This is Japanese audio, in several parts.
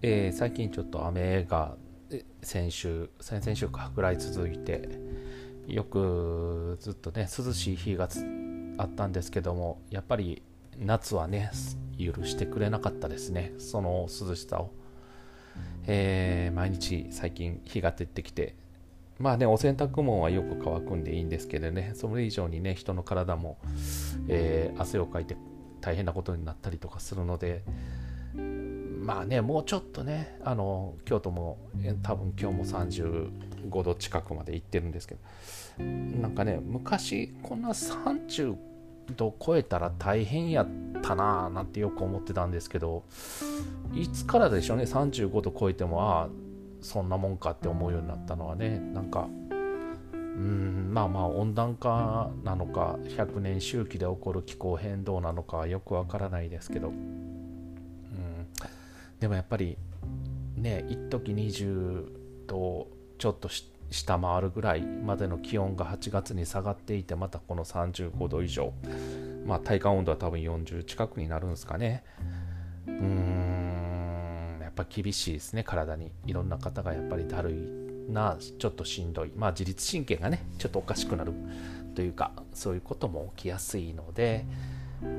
えー、最近ちょっと雨が先週先々週かぐらい続いてよくずっとね涼しい日があったんですけどもやっぱり夏はね許してくれなかったですね。その涼しさを、えー、毎日最近日が照ってきて。まあねお洗濯物はよく乾くんでいいんですけどね。それ以上にね人の体も、えー、汗をかいて大変なことになったりとかするのでまあね、もうちょっとね、あの京都も多分今日も35度近くまで行ってるんですけど、なんかね、昔こんな30度超えたら大変やったなぁなんてよく思ってたんですけど、いつからでしょうね、35度超えても、ああ、そんなもんかって思うようになったのはね、なんか、うんまあまあ温暖化なのか100年周期で起こる気候変動なのかよくわからないですけどでもやっぱりね一時20度ちょっと下回るぐらいまでの気温が8月に下がっていてまたこの35度以上。まあ体感温度は多分40近くになるんですかね。うーんやっぱ厳しいですね。体にいろんな方がやっぱりだるいなちょっとしんどい。まあ自律神経がねちょっとおかしくなるというかそういうことも起きやすいので、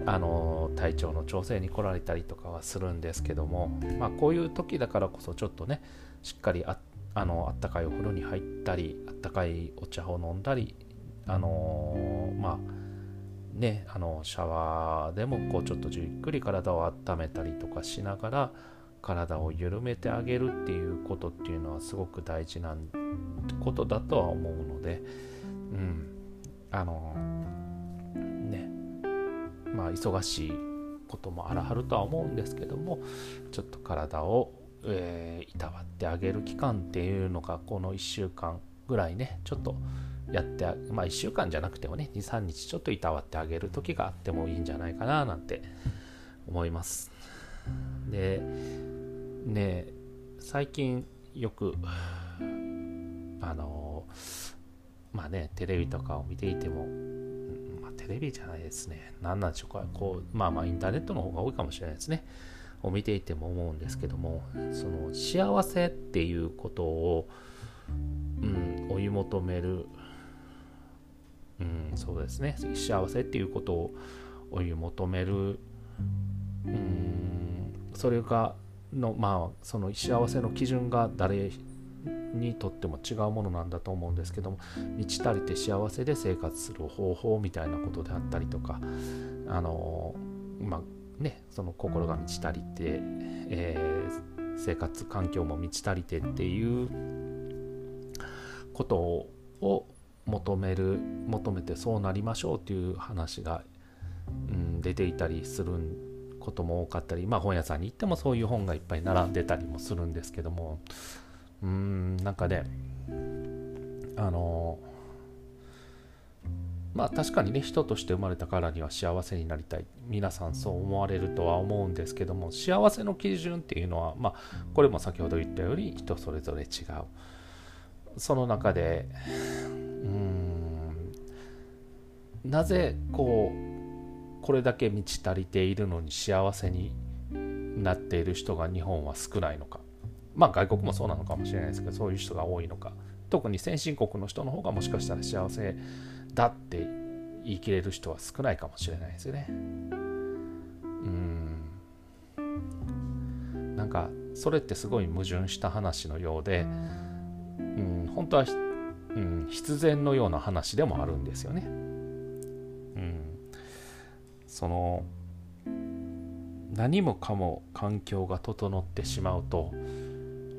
あの体調の調整に来られたりとかはするんですけども、まあ、こういう時だからこそちょっとねしっかりああのあったかいお風呂に入ったりあったかいお茶を飲んだりあのまあねあのシャワーでもこうちょっとじっくり体を温めたりとかしながら体を緩めてあげるっていうことっていうのはすごく大事なことだとは思うのでうん。あのまあ、忙しいこともあらはるとは思うんですけどもちょっと体を、えー、いたわってあげる期間っていうのがこの1週間ぐらいねちょっとやってまあ1週間じゃなくてもね23日ちょっといたわってあげる時があってもいいんじゃないかななんて思います。でね最近よくあのまあねテレビとかを見ていてもレビじゃないですね。何なんでしょうか。こう、まあまあインターネットの方が多いかもしれないですね。を見ていても思うんですけども、その幸せっていうことを、うん、追い求める、うん、そうですね。幸せっていうことを追い求める、うん、それが、のまあその幸せの基準が誰にとっても違うものなんだと思うんですけども満ち足りて幸せで生活する方法みたいなことであったりとかあのまあねその心が満ち足りて、えー、生活環境も満ち足りてっていうことを求める求めてそうなりましょうっていう話が、うん、出ていたりすることも多かったり、まあ、本屋さんに行ってもそういう本がいっぱい並んでたりもするんですけどもうんなんかねあのまあ確かにね人として生まれたからには幸せになりたい。皆さんそう思われるとは思うんですけども幸せの基準っていうのはまあこれも先ほど言ったより人それぞれ違う。その中でうんなぜこうこれだけ満ち足りているのに幸せになっている人が日本は少ないのか。まあ外国もそうなのかもしれないですけどそういう人が多いのか。特に先進国の人の方がもしかしたら幸せだって言い切れる人は少ないかもしれないですよね。うん。なんかそれってすごい矛盾した話のようで、うん、本当は、うん、必然のような話でもあるんですよね。うん、その何もかも環境が整ってしまうと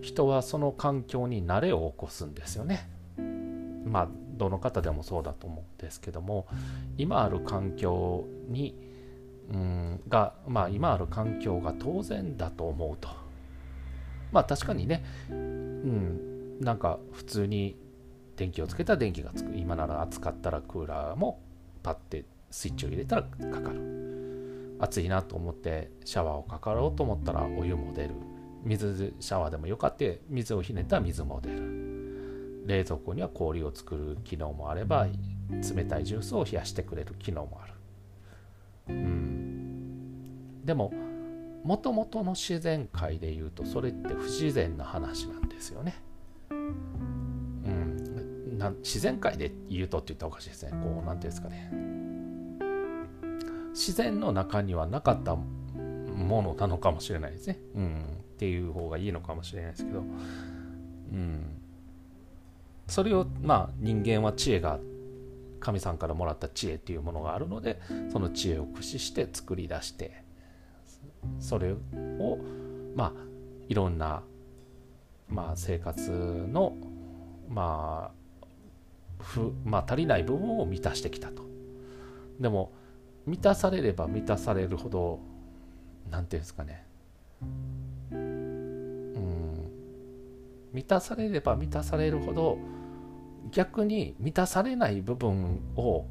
人はその環境に慣れを起こすんですよね。まあどの方でもそうだと思うんですけども今ある環境にうんがまあ今ある環境が当然だと思うと。まあ確かにねうんなんか普通に電気をつけたら電気がつく。今なら暑かったらクーラーもパッてスイッチを入れたらかかる。暑いなと思ってシャワーをかかろうと思ったらお湯も出る。水シャワーでもよかって水をひねったら水も出る冷蔵庫には氷を作る機能もあれば冷たいジュースを冷やしてくれる機能もあるうんでももともとの自然界で言うとそれって不自然な話なんですよね。うん、な自然界で言うとって言ったらおかしいですね。こう何て言うんですかね。自然の中にはなかったものなのかもしれないですね。うん、っていう方がいいのかもしれないですけど、うん、それをまあ人間は知恵が神さんからもらった知恵っていうものがあるのでその知恵を駆使して作り出してそれをまあいろんな、まあ、生活のまあふまあ足りない部分を満たしてきたと。でも満たされれば満たされるほど何て言うんですかね。うん満たされれば満たされるほど逆に満たされない部分を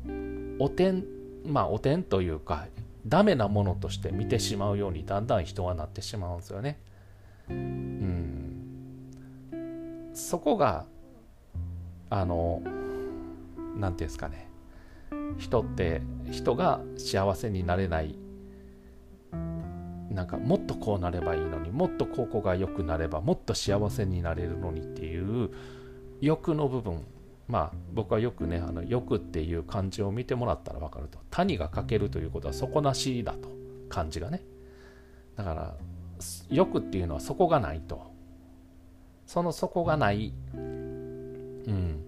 おてんまあおてんというかダメなものとして見てしまうようにだんだん人はなってしまうんですよね。うんそこがあの何て言うんですかね人って人が幸せになれないなんかもっとこうなればいいのにもっとここが良くなればもっと幸せになれるのにっていう欲の部分。まあ僕はよくねあの欲っていう漢字を見てもらったら分かると。谷が欠けるということは底なしだと。漢字がね。だから欲っていうのは底がないと。その底がない、うん、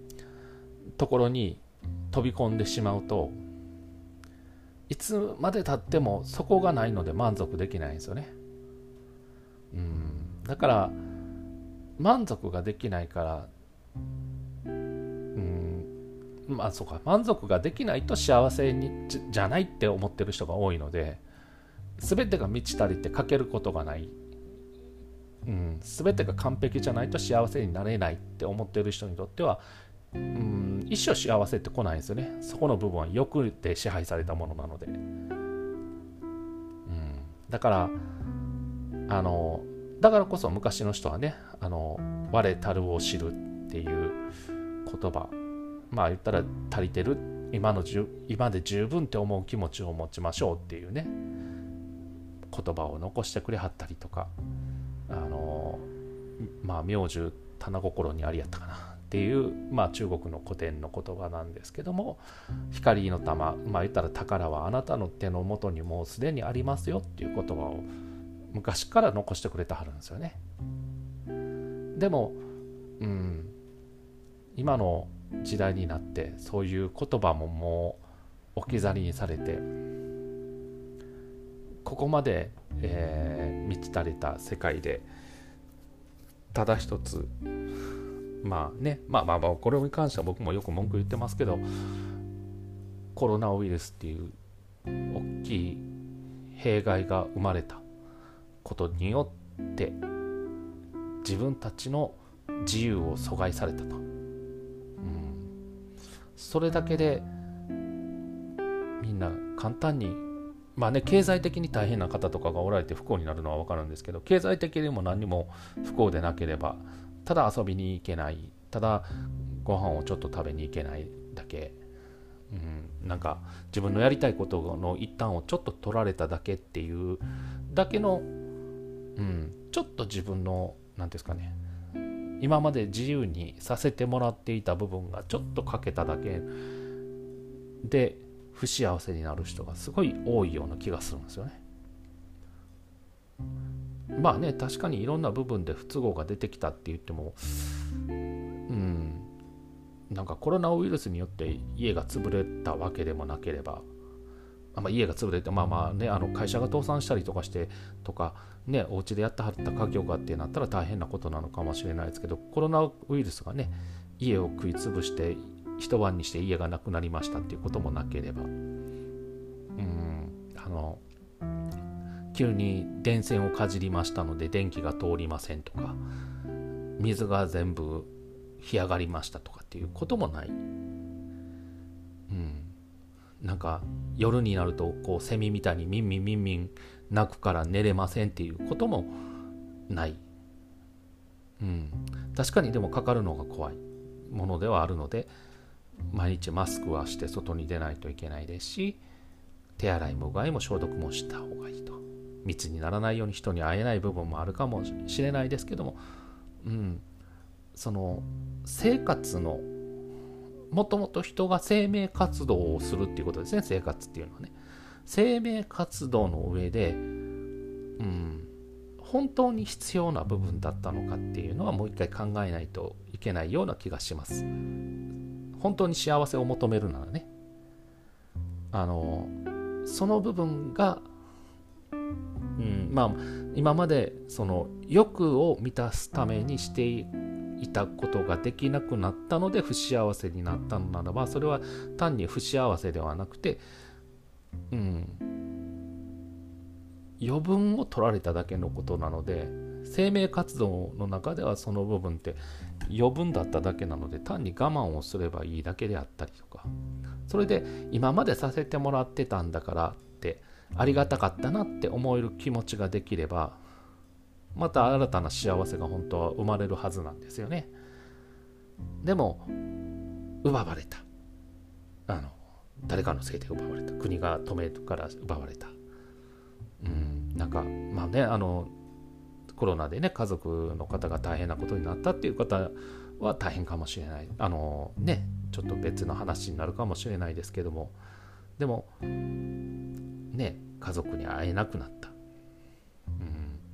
ところに飛び込んでしまうといつまでたっても底がないので満足できないんですよね。うん。だから満足ができないからまあそうか。満足ができないと幸せにじゃないって思ってる人が多いので全てが満ちたりってかけることがない、うん、全てが完璧じゃないと幸せになれないって思ってる人にとっては、うん、一生幸せって来ないんですよね。そこの部分は欲で支配されたものなので、うん、だからあのだからこそ昔の人はねあの我たるを知るっていう言葉まあ言ったら足りてる今のじゅ今で十分って思う気持ちを持ちましょうっていうね言葉を残してくれはったりとかあのまあ名樹棚心にありやったかな。っていう、まあ、中国の古典の言葉なんですけども光の玉まあ言ったら宝はあなたの手の元にもうすでにありますよっていう言葉を昔から残してくれてはるんですよね。でもうん今の時代になってそういう言葉ももう置き去りにされてここまで、えー、満ち足りた世界でただ一つまあねまあまあまあこれに関しては僕もよく文句言ってますけどコロナウイルスっていう大きい弊害が生まれたことによって自分たちの自由を阻害されたと。それだけでみんな簡単にまあね経済的に大変な方とかがおられて不幸になるのは分かるんですけど経済的にも何にも不幸でなければただ遊びに行けない。ただご飯をちょっと食べに行けないだけ、うん、なんか自分のやりたいことの一端をちょっと取られただけっていうだけの、うん、ちょっと自分の何ですかね。今まで自由にさせてもらっていた部分がちょっと欠けただけ。で不幸せになる人がすごい多いような気がするんですよね。まあね確かにいろんな部分で不都合が出てきたって言ってもうんなんかコロナウイルスによって家が潰れたわけでもなければまあ、家が潰れて、まあまあね、あの会社が倒産したりとかしてとか、ね、お家でやってはった家業がってなったら大変なことなのかもしれないですけど、コロナウイルスがね、家を食い潰して、一晩にして家がなくなりましたっていうこともなければ、うん、あの、急に電線をかじりましたので電気が通りませんとか、水が全部干上がりましたとかっていうこともない。うん。なんか夜になるとこうセミみたいにミンミンミンミン鳴くから寝れませんっていうこともない。うん、確かにでもかかるのが怖いものではあるので毎日マスクはして外に出ないといけないですし手洗いもうがいも消毒もした方がいいと。密にならないように人に会えない部分もあるかもしれないですけども、うん、その生活のもともと人が生命活動をするっていうことですね生活っていうのはね。生命活動の上で、うん、本当に必要な部分だったのかっていうのはもう一回考えないといけないような気がします。本当に幸せを求めるならね。あのその部分が、うん。まあ今までその欲を満たすためにしていたことができなくなったので不幸せになったのならばそれは単に不幸せではなくて、うん、余分を取られただけのことなので生命活動の中ではその部分って余分だっただけなので単に我慢をすればいいだけであったりとか。それで今までさせてもらってたんだからってありがたかったなって思える気持ちができればまた新たな幸せが本当は生まれるはずなんですよね。でも奪われた。あの誰かのせいで奪われた。国が止めるから奪われた。うんなんかまあねあのコロナでね家族の方が大変なことになったっていう方は大変かもしれない。あのねちょっと別の話になるかもしれないですけども。でもね家族に会えなくなった。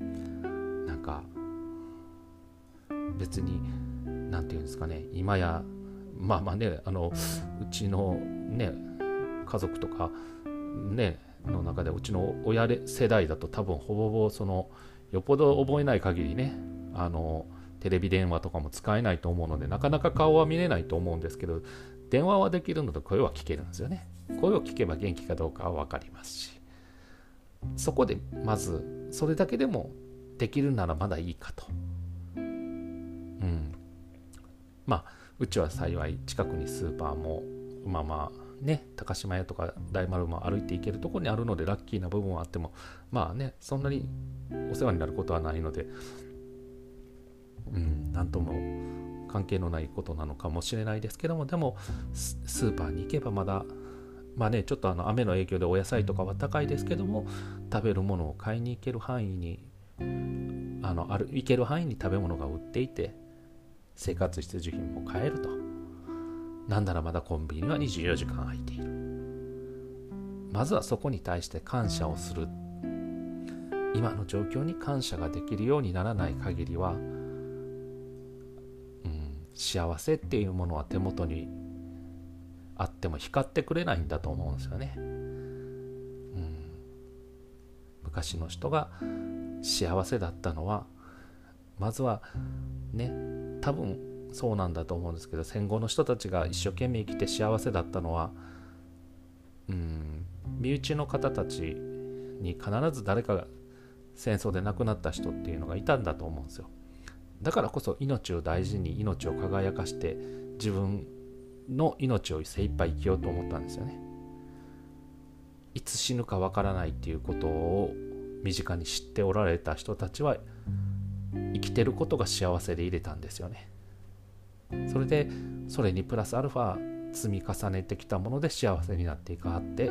うん。なんか別に何て言うんですかね。今やまあまあねあのうちのね家族とかねの中でうちの親世代だと多分ほぼほぼそのよっぽど覚えない限りねあのテレビ電話とかも使えないと思うのでなかなか顔は見れないと思うんですけど電話はできるので声は聞けるんですよね。声を聞けば元気かどうかは分かりますし。そこでまずそれだけでもできるならまだいいかと。うん。まあうちは幸い近くにスーパーもまあまあね高島屋とか大丸も歩いていけるところにあるのでラッキーな部分はあってもまあねそんなにお世話になることはないのでうん何とも関係のないことなのかもしれないですけどもでもスーパーに行けばまだまあねちょっとあの雨の影響でお野菜とかは高いですけども食べるものを買いに行ける範囲にあのある行ける範囲に食べ物が売っていて生活必需品も買えると。なんならまだコンビニは24時間空いている。まずはそこに対して感謝をする。今の状況に感謝ができるようにならない限りは、幸せっていうものは手元にあっても光ってくれないんだと思うんですよね、うん、昔の人が幸せだったのはまずはね多分そうなんだと思うんですけど戦後の人たちが一生懸命生きて幸せだったのはうん身内の方たちに必ず誰かが戦争で亡くなった人っていうのがいたんだと思うんですよ。だからこそ命を大事に命を輝かして自分の命を精一杯生きようと思ったんですよね。いつ死ぬかわからないっていうことを身近に知っておられた人たちは生きてることが幸せで入れたんですよね。それでそれにプラスアルファ積み重ねてきたもので幸せになっていかはって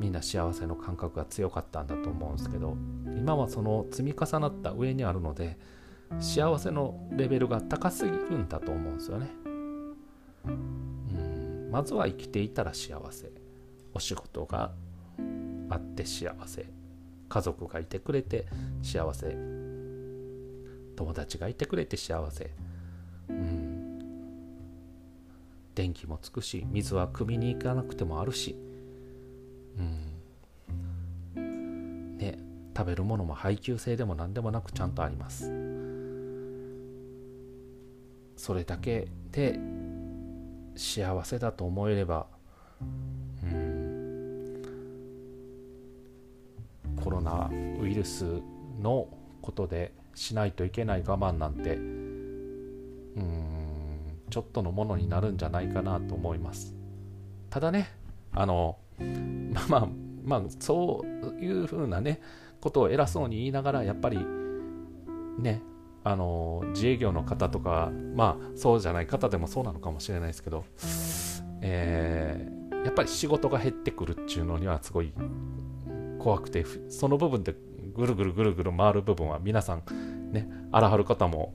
みんな幸せの感覚が強かったんだと思うんですけど今はその積み重なった上にあるので幸せのレベルが高すぎるんだと思うんですよね。うん。まずは生きていたら幸せ。お仕事があって幸せ。家族がいてくれて幸せ。友達がいてくれて幸せ。うん。電気もつくし水は汲みに行かなくてもあるし。うん。ね。食べるものも配給制でも何でもなくちゃんとあります。それだけで幸せだと思えればうんコロナウイルスのことでしないといけない我慢なんてうんちょっとのものになるんじゃないかなと思います。ただねあのまあまあまあそういうふうなねことを偉そうに言いながらやっぱりねあの自営業の方とかまあそうじゃない方でもそうなのかもしれないですけど、えー、やっぱり仕事が減ってくるっていうのにはすごい怖くてその部分でぐるぐるぐるぐる回る部分は皆さんね荒はる方も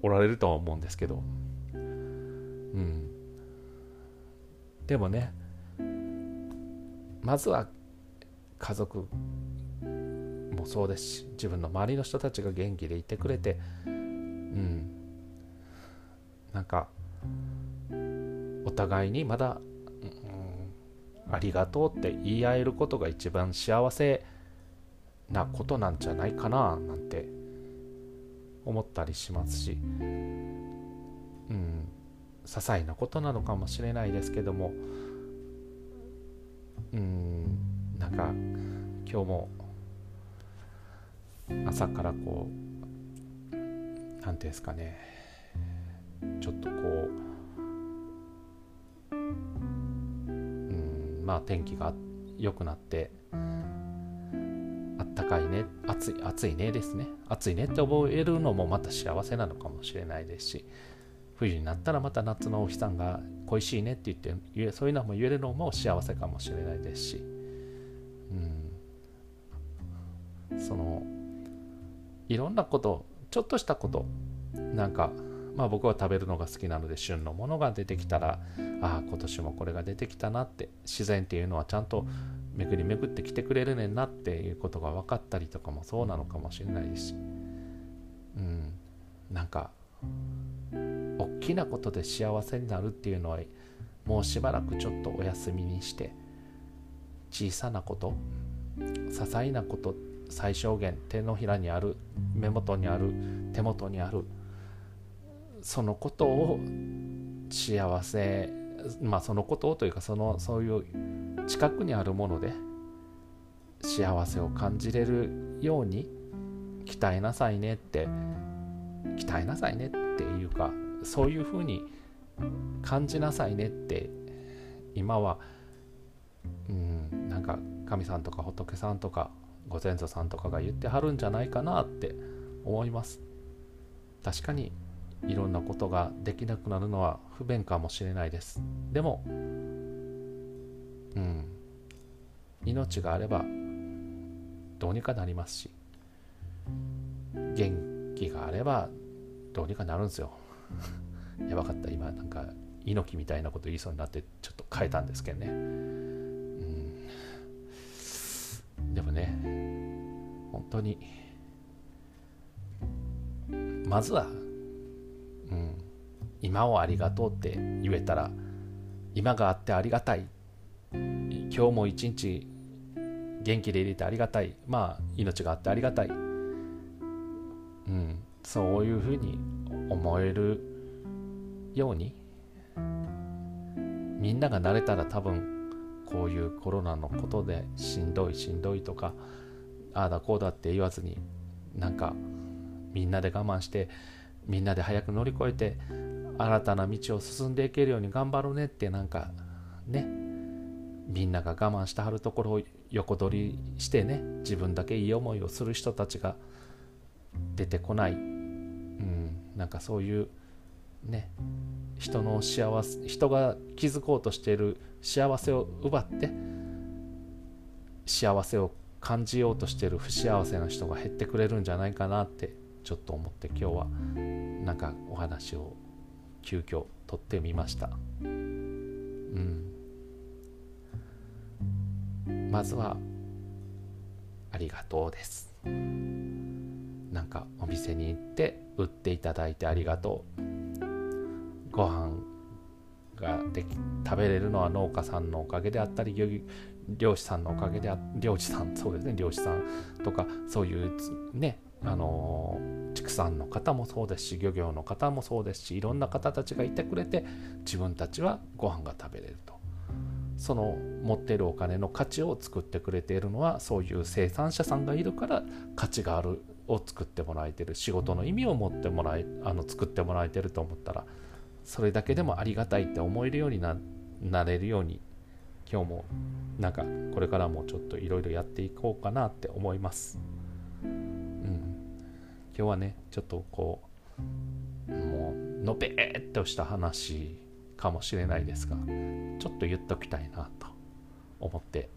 おられるとは思うんですけど。うん。でもねまずは家族もそうですし自分の周りの人たちが元気でいてくれてうん。なんかお互いにまだ、うん、ありがとうって言い合えることが一番幸せなことなんじゃないかななんて思ったりしますし、うん、些細なことなのかもしれないですけどもうん。なんか今日も朝からこう何ていうんですかね。ちょっとこううんまあ天気が良くなってあったかいね暑い暑いねですね。暑いねって覚えるのもまた幸せなのかもしれないですし冬になったらまた夏のお日さんが恋しいねって言ってそういうのも言えるのも幸せかもしれないですし、うん、そのいろんなことちょっとしたことなんかまあ僕は食べるのが好きなので旬のものが出てきたらああ今年もこれが出てきたなって自然っていうのはちゃんと巡り巡ってきてくれるねんなっていうことが分かったりとかもそうなのかもしれないし。うん。なんか大きなことで幸せになるっていうのはもうしばらくちょっとお休みにして小さなこと些細なことって最小限手のひらにある目元にある手元にあるそのことを幸せまあそのことをというかそのそういう近くにあるもので幸せを感じれるように鍛えなさいねって鍛えなさいねっていうかそういうふうに感じなさいねって今はうんなんか神さんとか仏さんとかご先祖さんとかが言ってはるんじゃないかなって思います。確かにいろんなことができなくなるのは不便かもしれないです。でもうん。命があればどうにかなりますし元気があればどうにかなるんですよ。やばかった。今なんか猪木みたいなこと言いそうになってちょっと変えたんですけどね。当に。まずは、うん、今をありがとうって言えたら今があってありがたい。今日も一日元気でいれてありがたい。まあ命があってありがたい、うん、そういうふうに思えるようにみんなが慣れたら多分こういうコロナのことでしんどいしんどいとかああだこうだって言わずになんかみんなで我慢してみんなで早く乗り越えて新たな道を進んでいけるように頑張るねってなんかねみんなが我慢してはるところを横取りしてね自分だけいい思いをする人たちが出てこない、うん、なんかそういうね人の幸せ人が気づこうとしている幸せを奪って幸せを感じようとしてる不幸せな人が減ってくれるんじゃないかなってちょっと思って今日はなんかお話を急遽取ってみました。うん。まずはありがとうです。なんかお店に行って売っていただいてありがとう。ご飯ができ食べれるのは農家さんのおかげであったり漁漁師さんのおかげで漁師さんそうですね漁師さんとかそういうねあの畜産の方もそうですし漁業の方もそうですしいろんな方たちがいてくれて自分たちはご飯が食べれると。その持ってるお金の価値を作ってくれているのはそういう生産者さんがいるから価値があるを作ってもらえてる仕事の意味を持ってもらえあの作ってもらえてると思ったらそれだけでもありがたいって思えるようにななれるように今日もなんかこれからもちょっといろいろやっていこうかなって思います。うん、今日はねちょっとこうもうのべーっとした話かもしれないですがちょっと言っときたいなと思って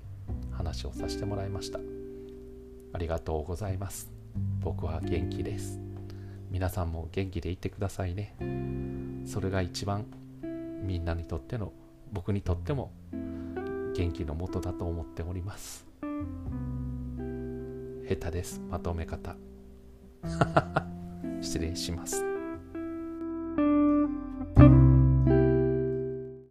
話をさせてもらいました。ありがとうございます僕は元気です皆さんも元気でいてくださいねそれが一番みんなにとっての僕にとっても元気のもとだと思っております。下手です。まとめ方。失礼します。